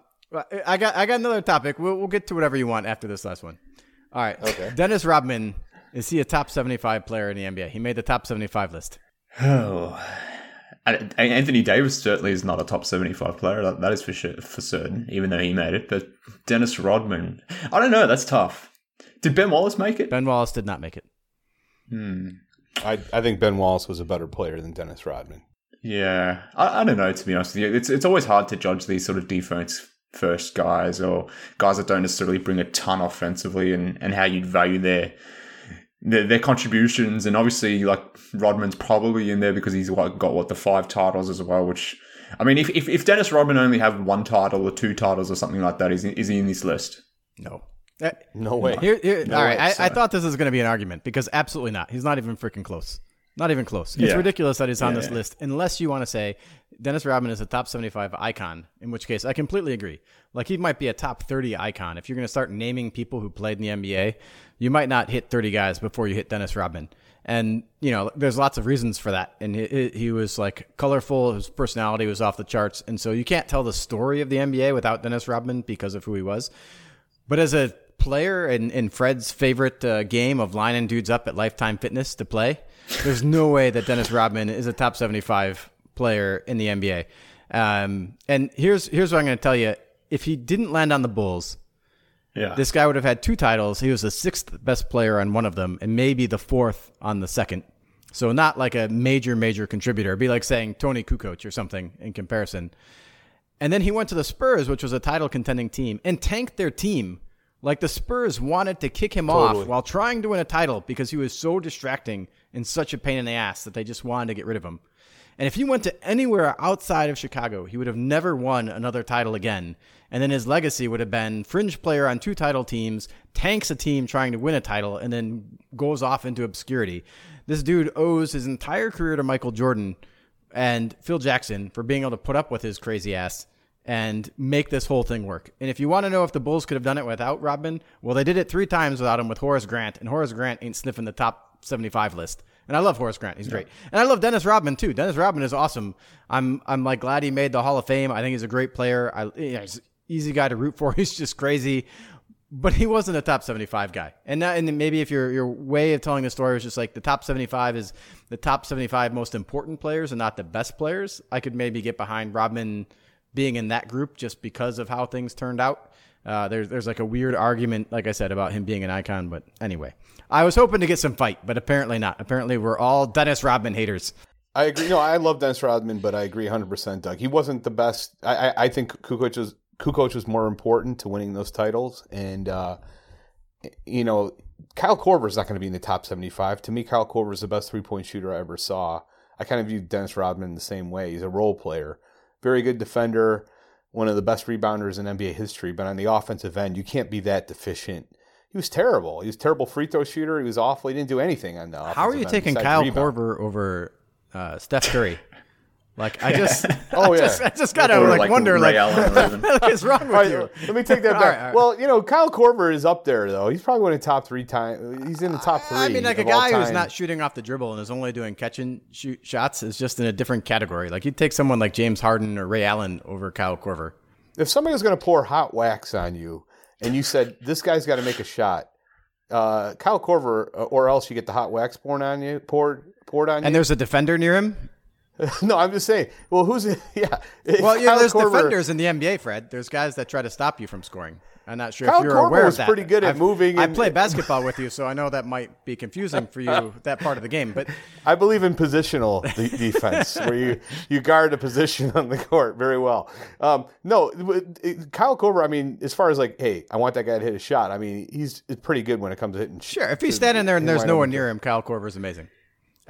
I got I got another topic. We'll we'll get to whatever you want after this last one. All right. Okay. Dennis Rodman is he a top 75 player in the NBA? He made the top 75 list. Oh. And- and Anthony Davis certainly is not a top 75 player. That, that is for sure, for certain, even though he made it. But Dennis Rodman, I don't know. That's tough. Did Ben Wallace make it? Ben Wallace did not make it. Hmm. I, I think Ben Wallace was a better player than Dennis Rodman. Yeah, I, I don't know. To be honest with you, it's it's always hard to judge these sort of defense first guys or guys that don't necessarily bring a ton offensively, and, and how you'd value their, their their contributions. And obviously, like Rodman's probably in there because he's what, got what the five titles as well. Which I mean, if if, if Dennis Rodman only had one title or two titles or something like that, is he, is he in this list? No. Uh, No way. Here, here, all right. way, I, I thought this was going to be an argument because absolutely not. He's not even freaking close. Not even close. It's Yeah. ridiculous that he's on Yeah, this yeah. list, unless you want to say Dennis Rodman is a top 75 icon, in which case I completely agree. Like he might be a top 30 icon. If you're going to start naming people who played in the NBA, you might not hit 30 guys before you hit Dennis Rodman. And, you know, there's lots of reasons for that. And he, he- he was like colorful, his personality was off the charts. And so you can't tell the story of the NBA without Dennis Rodman because of who he was. But as a player in, in Fred's favorite uh, game of lining dudes up at Lifetime Fitness to play, there's no way that Dennis Rodman is a top 75 player in the NBA. Um, and here's here's what I'm going to tell you: if he didn't land on the Bulls, Yeah, this guy would have had two titles. He was the sixth best player on one of them, and maybe the fourth on the second. So not like a major major contributor. It'd be like saying Toni Kukoc or something in comparison. And then he went to the Spurs, which was a title contending team, and tanked their team. Like the Spurs wanted to kick him Totally. off while trying to win a title because he was so distracting and such a pain in the ass that they just wanted to get rid of him. And if he went to anywhere outside of Chicago, he would have never won another title again. And then his legacy would have been fringe player on two title teams, tanks a team trying to win a title, and then goes off into obscurity. This dude owes his entire career to Michael Jordan and Phil Jackson for being able to put up with his crazy ass and make this whole thing work. And if you want to know if the Bulls could have done it without Rodman, well, they did it three times without him with Horace Grant, and Horace Grant ain't sniffing the top 75 list. And I love Horace Grant; he's great, and I love Dennis Rodman too. Dennis Rodman is awesome. I'm I'm like glad he made the Hall of Fame. I think he's a great player. I, yeah, he's an easy guy to root for. He's just crazy. But he wasn't a top 75 guy. And that, and maybe if your your way of telling the story was just like the top 75 is the top 75 most important players and not the best players, I could maybe get behind Rodman being in that group just because of how things turned out. Uh, there's there's like a weird argument, like I said, about him being an icon. But anyway, I was hoping to get some fight, but apparently not. Apparently we're all Dennis Rodman haters. I agree. No, I love Dennis Rodman, but I agree 100%, Doug. He wasn't the best. I, I, I think Kukoc was, Kukoc was more important to winning those titles. And, uh, you know, Kyle Korver is not going to be in the top 75. To me, Kyle Korver is the best three point shooter I ever saw. I kind of view Dennis Rodman the same way. He's a role player, very good defender, one of the best rebounders in NBA history. But on the offensive end, you can't be that deficient. He was terrible. He was a terrible free throw shooter. He was awful. He didn't do anything on the How are you taking Kyle rebound. Korver over uh, Steph Curry? Like I just, Oh, I yeah. just, I just gotta like, like wonder, like, Allen or what is wrong with right, you? let me take that back. right, right. Well, you know, Kyle Korver is up there though. He's probably one of the top three time. He's in the top three. I mean, like a guy who's not shooting off the dribble and is only doing catch and shoot shots is just in a different category. Like you'd take someone like James Harden or Ray Allen over Kyle Korver. If somebody was going to pour hot wax on you, and you said this guy's got to make a shot, uh, Kyle Korver, uh, or else you get the hot wax poured on you, poured poured on And you. there's a defender near him. no, I'm just saying. Well, who's yeah? Well, yeah, there's Korver- defenders in the NBA, Fred. There's guys that try to stop you from scoring. I'm not sure Kyle if you're Korver aware of that. pretty good at I've- moving I and- played basketball with you, so I know that might be confusing for you that part of the game. But I believe in positional de- defense, where you, you guard a position on the court very well. Um, no, Kyle Korver. I mean, as far as like, hey, I want that guy to hit a shot. I mean, he's pretty good when it comes to hitting. sure, if he's standing there and there's no one near him, Kyle Korver's amazing.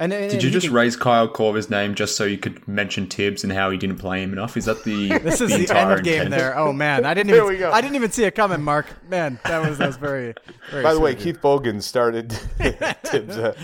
And, and- Did you he just can- raise Kyle Korver's name just so you could mention Thibs and how he didn't play him enough? Is that the This is the, end entire of game intent? there. Oh man, I didn't even we go. I didn't even see it coming, Mark. Man, that was that was very. very By the way, sweet of you. Keith Bogan started Thibs. Uh,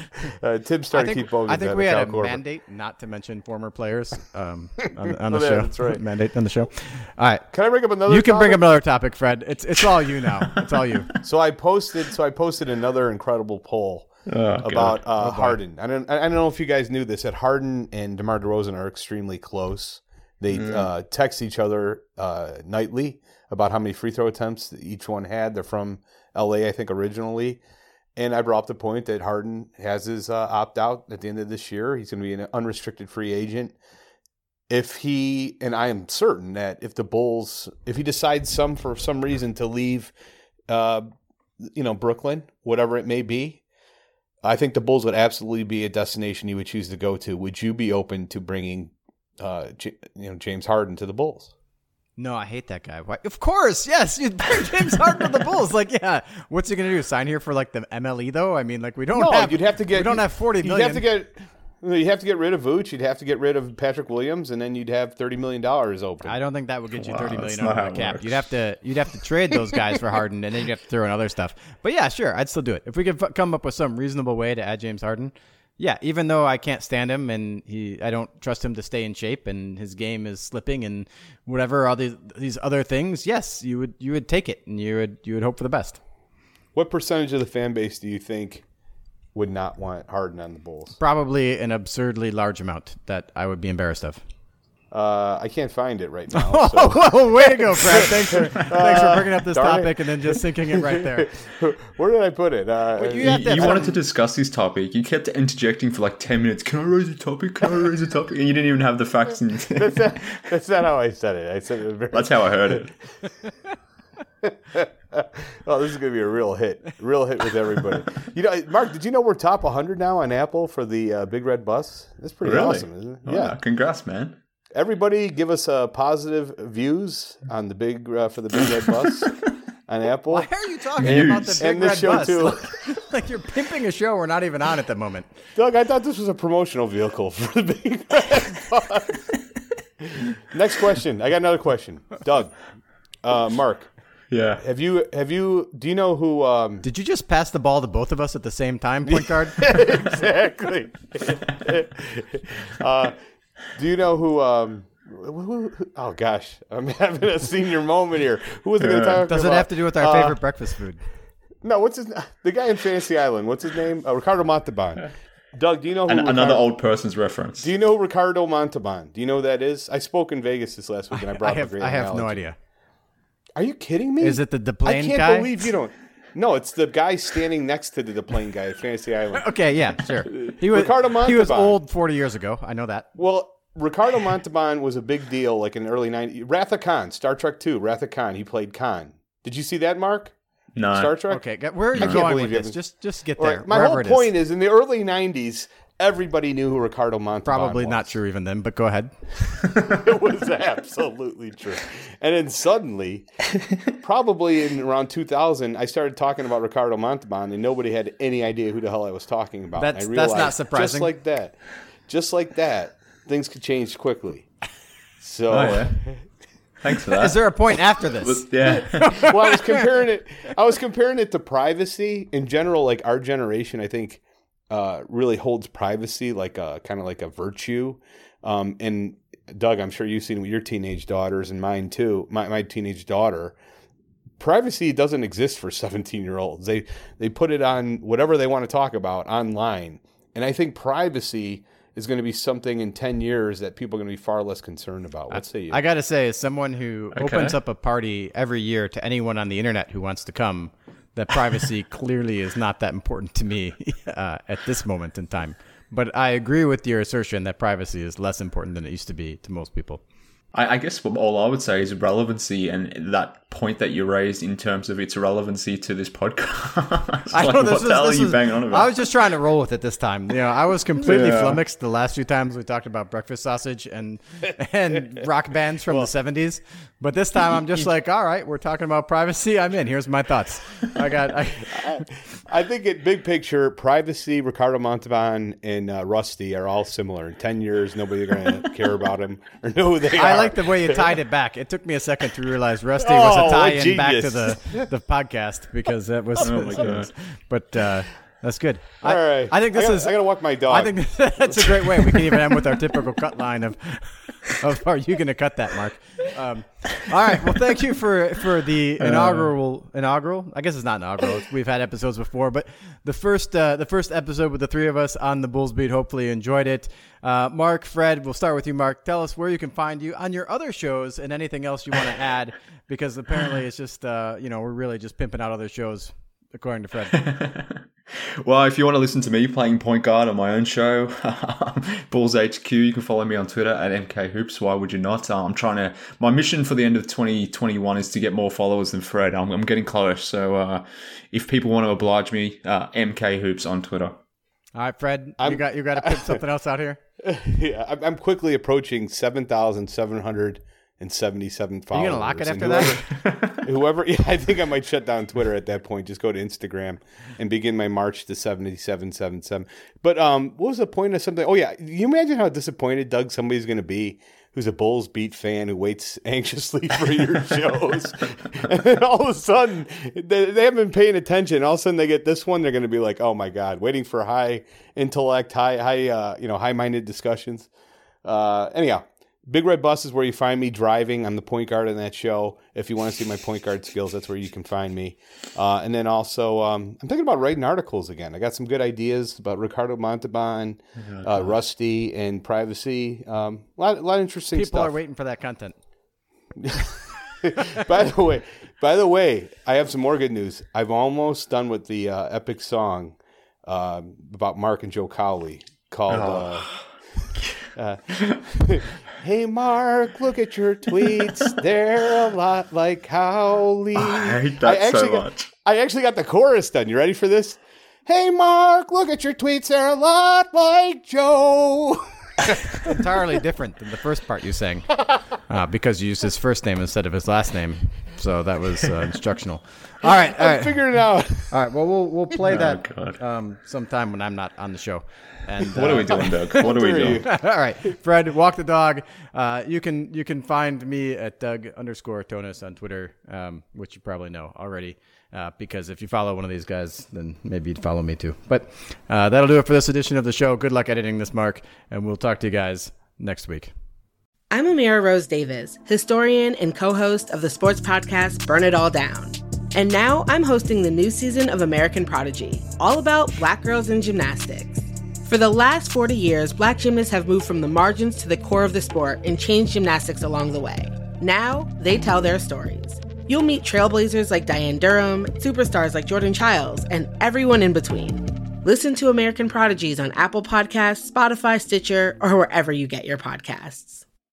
uh, Thibs I started think, Keith Bogan. I think we had Cal a Korver. mandate not to mention former players um, on, on the Oh, yeah, show. that's right. mandate on the show. All right, Can I bring up another? you can bring topic? up another topic, Fred. It's it's all you now. It's all you. So I posted. So I posted another incredible poll Oh, about uh, Harden. I don't. I don't know if you guys knew this. That Harden and DeMar DeRozan are extremely close. They uh, text each other uh, nightly about how many free throw attempts each one had. They're from L.A. I think originally. And I brought up the point that Harden has his uh, opt out at the end of this year. He's going to be an unrestricted free agent. If he and I am certain that if the Bulls, if he decides some for some reason to leave, uh, you know Brooklyn, whatever it may be, I think the Bulls would absolutely be a destination you would choose to go to. Would you be open to bringing, uh, J- you know, James Harden to the Bulls? No, I hate that guy. Why? Of course, yes. You bring James Harden to the Bulls. Like, yeah. What's he gonna do? Sign here for like the MLE though? I mean, like we don't No, have. you'd have to get. We don't have forty You'd have to get. You have to get rid of Vooch. You'd have to get rid of Patrick Williams, and then you'd have thirty million dollars open. I don't think that would get you Wow, thirty that's million not over how the cap. works. You'd have to you'd have to trade those guys for Harden, and then you'd have to throw in other stuff. But yeah, sure, I'd still do it if we could f- come up with some reasonable way to add James Harden. Yeah, even though I can't stand him and he, I don't trust him to stay in shape, and his game is slipping, and whatever all these these other things. Yes, you would you would take it, and you would you would hope for the best. What percentage of the fan base do you think would not want Harden on the Bulls? Probably an absurdly large amount that I would be embarrassed of. Uh, I can't find it right now. So. Whoa, way to go, Fred! Thanks for thanks for bringing up this darn it. topic and then just sinking it right there. Where did I put it? Uh, Wait, you You, to you wanted to discuss this topic. You kept interjecting for like 10 minutes. Can I raise a topic? Can I raise a topic? And you didn't even have the facts. In that's, not, that's not how I said it. I said it very. That's how I heard it. oh, this is going to be a real hit. Real hit with everybody. you know, Mark, did you know we're top 100 now on Apple for the uh, Big Red Bus? That's pretty Really? awesome, isn't it? Oh, yeah. Congrats, man. Everybody, give us uh, positive views on the big uh, for the Big Red Bus on Apple. Why are you talking about the Views. big And this red show, bus? too. Like, like you're pimping a show we're not even on at the moment. Doug, I thought this was a promotional vehicle for the Big Red Bus. Next question. I got another question. Doug, uh, Mark, Yeah. have you have you do you know who? Um, Did you just pass the ball to both of us at the same time, point guard? exactly. uh, do you know who? Um, who, who- who- oh gosh, I'm having a senior moment here. Who was it going to talk Does it about? have to do with our Uh, favorite breakfast food? No, what's his? The guy in Fantasy Island. What's his name? Uh, Ricardo Montalban. Doug, do you know who? An- Ricardo, another old person's reference. Do you know Ricardo Montalban? Do you know who that is? I spoke in Vegas this last week, and I I brought up a have great I have no idea. Are you kidding me? Is it the Deplane guy? I can't guy? believe you don't. No, it's the guy standing next to the Deplane guy at Fantasy Island. Okay, yeah, sure. He was Ricardo he was old 40 years ago. I know that. Well, Ricardo Montalban was a big deal, like in the early '90s. Wrath of Khan, Star Trek Two, Wrath of Khan. He played Khan. Did you see that, Mark? no. Star Trek. Okay, where are you can't going believe with you this? Just just get there. right, My wherever whole it is. point is, in the early '90s, everybody knew who Ricardo Montalban Probably was. not true even then, but go ahead. it was absolutely true. And then suddenly, probably in around 2000, I started talking about Ricardo Montalban, and nobody had any idea who the hell I was talking about. That's- And I that's not realized, surprising. Just like that, just like that, things could change quickly. So, Oh, yeah. Thanks for that. Is there a point after this? yeah. well, I was comparing it. I was comparing it to privacy in general. Like our generation, I think, uh, really holds privacy like a kind of like a virtue. Um, and Doug, I'm sure you've seen with your teenage daughters and mine too. My my teenage daughter. Privacy doesn't exist for 17 year olds. They they put it on whatever they want to talk about online, and I think privacy is going to be something in 10 years that people are going to be far less concerned about. What say you? I gotta say, as someone who Okay. opens up a party every year to anyone on the internet who wants to come, that privacy clearly is not that important to me uh, at this moment in time. But I agree with your assertion that privacy is less important than it used to be to most people. I, I guess what all I would say is relevancy and that point that you raised in terms of its relevancy to this podcast. I like, know what this the hell are you is- banging on about? I was just trying to roll with it this time. You know, I was completely Yeah. flummoxed the last few times we talked about breakfast sausage and and rock bands from the seventies. But this time I'm just like, all right, we're talking about privacy. I'm in. Here's my thoughts. I got. I, I think in big picture, privacy, Ricardo Montalban, and uh, Rusty are all similar. In ten years, nobody's going to care about him or know who they are. I like the way you tied it back. It took me a second to realize Rusty was Oh, a tie-in back to the the podcast because that was. Oh my God. But uh, that's good. All I, right. I think this I gotta, is. I got to walk my dog. I think that's a great way. We can even end with our typical cut line of, of are you going to cut that, Mark? Um, all right. Well, thank you for for the inaugural inaugural. I guess it's not inaugural. We've had episodes before, but the first uh, the first episode with the three of us on the Bulls beat. Hopefully, you enjoyed it. Uh, Mark, Fred, we'll start with you. Mark, tell us where you can find you on your other shows and anything else you want to add, because apparently it's just uh, you know we're really just pimping out other shows according to Fred. well, if you want to listen to me playing point guard on my own show, Bulls HQ, you can follow me on Twitter at MK Hoops. Why would you not? Uh, I'm trying to. My mission for the end of 2021 is to get more followers than Fred. I'm, I'm getting close. So uh, if people want to oblige me, uh, MK Hoops on Twitter. All right, Fred, I'm, you got you got to put something else out here. yeah, I'm quickly approaching 7,700 and 77 followers. You're going to lock it after whoever, that? whoever, yeah, I think I might shut down Twitter at that point. Just go to Instagram and begin my march to 7777. But um, what was the point of something? Oh, yeah. you imagine how disappointed, Doug, somebody's going to be who's a Bulls beat fan who waits anxiously for your shows. and then all of a sudden, they, they, haven't been paying attention. All of a sudden, they get this one. They're going to be like, "Oh my god!" Waiting for high intellect, high, high, uh, you know, high-minded discussions. Uh, anyhow, Big Red Bus is where you find me driving. I'm the point guard in that show. If you want to see my point guard skills, that's where you can find me. Uh, and then also, um, I'm thinking about writing articles again. I got some good ideas about Ricardo Montalban, uh, Rusty, and privacy. Um, a lot, a lot of interesting stuff. People stuff. are waiting for that content. by the way, by the way, I have some more good news. I've almost done with the uh, epic song uh, about Mark and Joe Cowley called. Uh, uh, hey Mark, look at your tweets. They're a lot like Cowley. I hate that so actually got- much. I actually got the chorus done. You ready for this? Hey Mark, look at your tweets. They're a lot like Joe. entirely different than the first part you sang uh, because you used his first name instead of his last name. So that was uh, instructional. All right, all I figured it out. all right. Well, we'll we'll play that um, sometime when I'm not on the show. And What uh, are we doing, Doug? What are we doing? all right, Fred, walk the dog. Uh, you can you can find me at Doug underscore Thonus on Twitter, um, which you probably know already. Uh, because if you follow one of these guys, then maybe you'd follow me too. But uh, that'll do it for this edition of the show. Good luck editing this, Mark, and we'll talk to you guys next week. I'm Amira Rose Davis, historian and co host of the sports podcast Burn It All Down. And now I'm hosting the new season of American Prodigy, all about black girls in gymnastics. For the last 40 years, black gymnasts have moved from the margins to the core of the sport and changed gymnastics along the way. Now, they tell their stories. You'll meet trailblazers like Diane Durham, superstars like Jordan Chiles, and everyone in between. Listen to American Prodigies on Apple Podcasts, Spotify, Stitcher, or wherever you get your podcasts.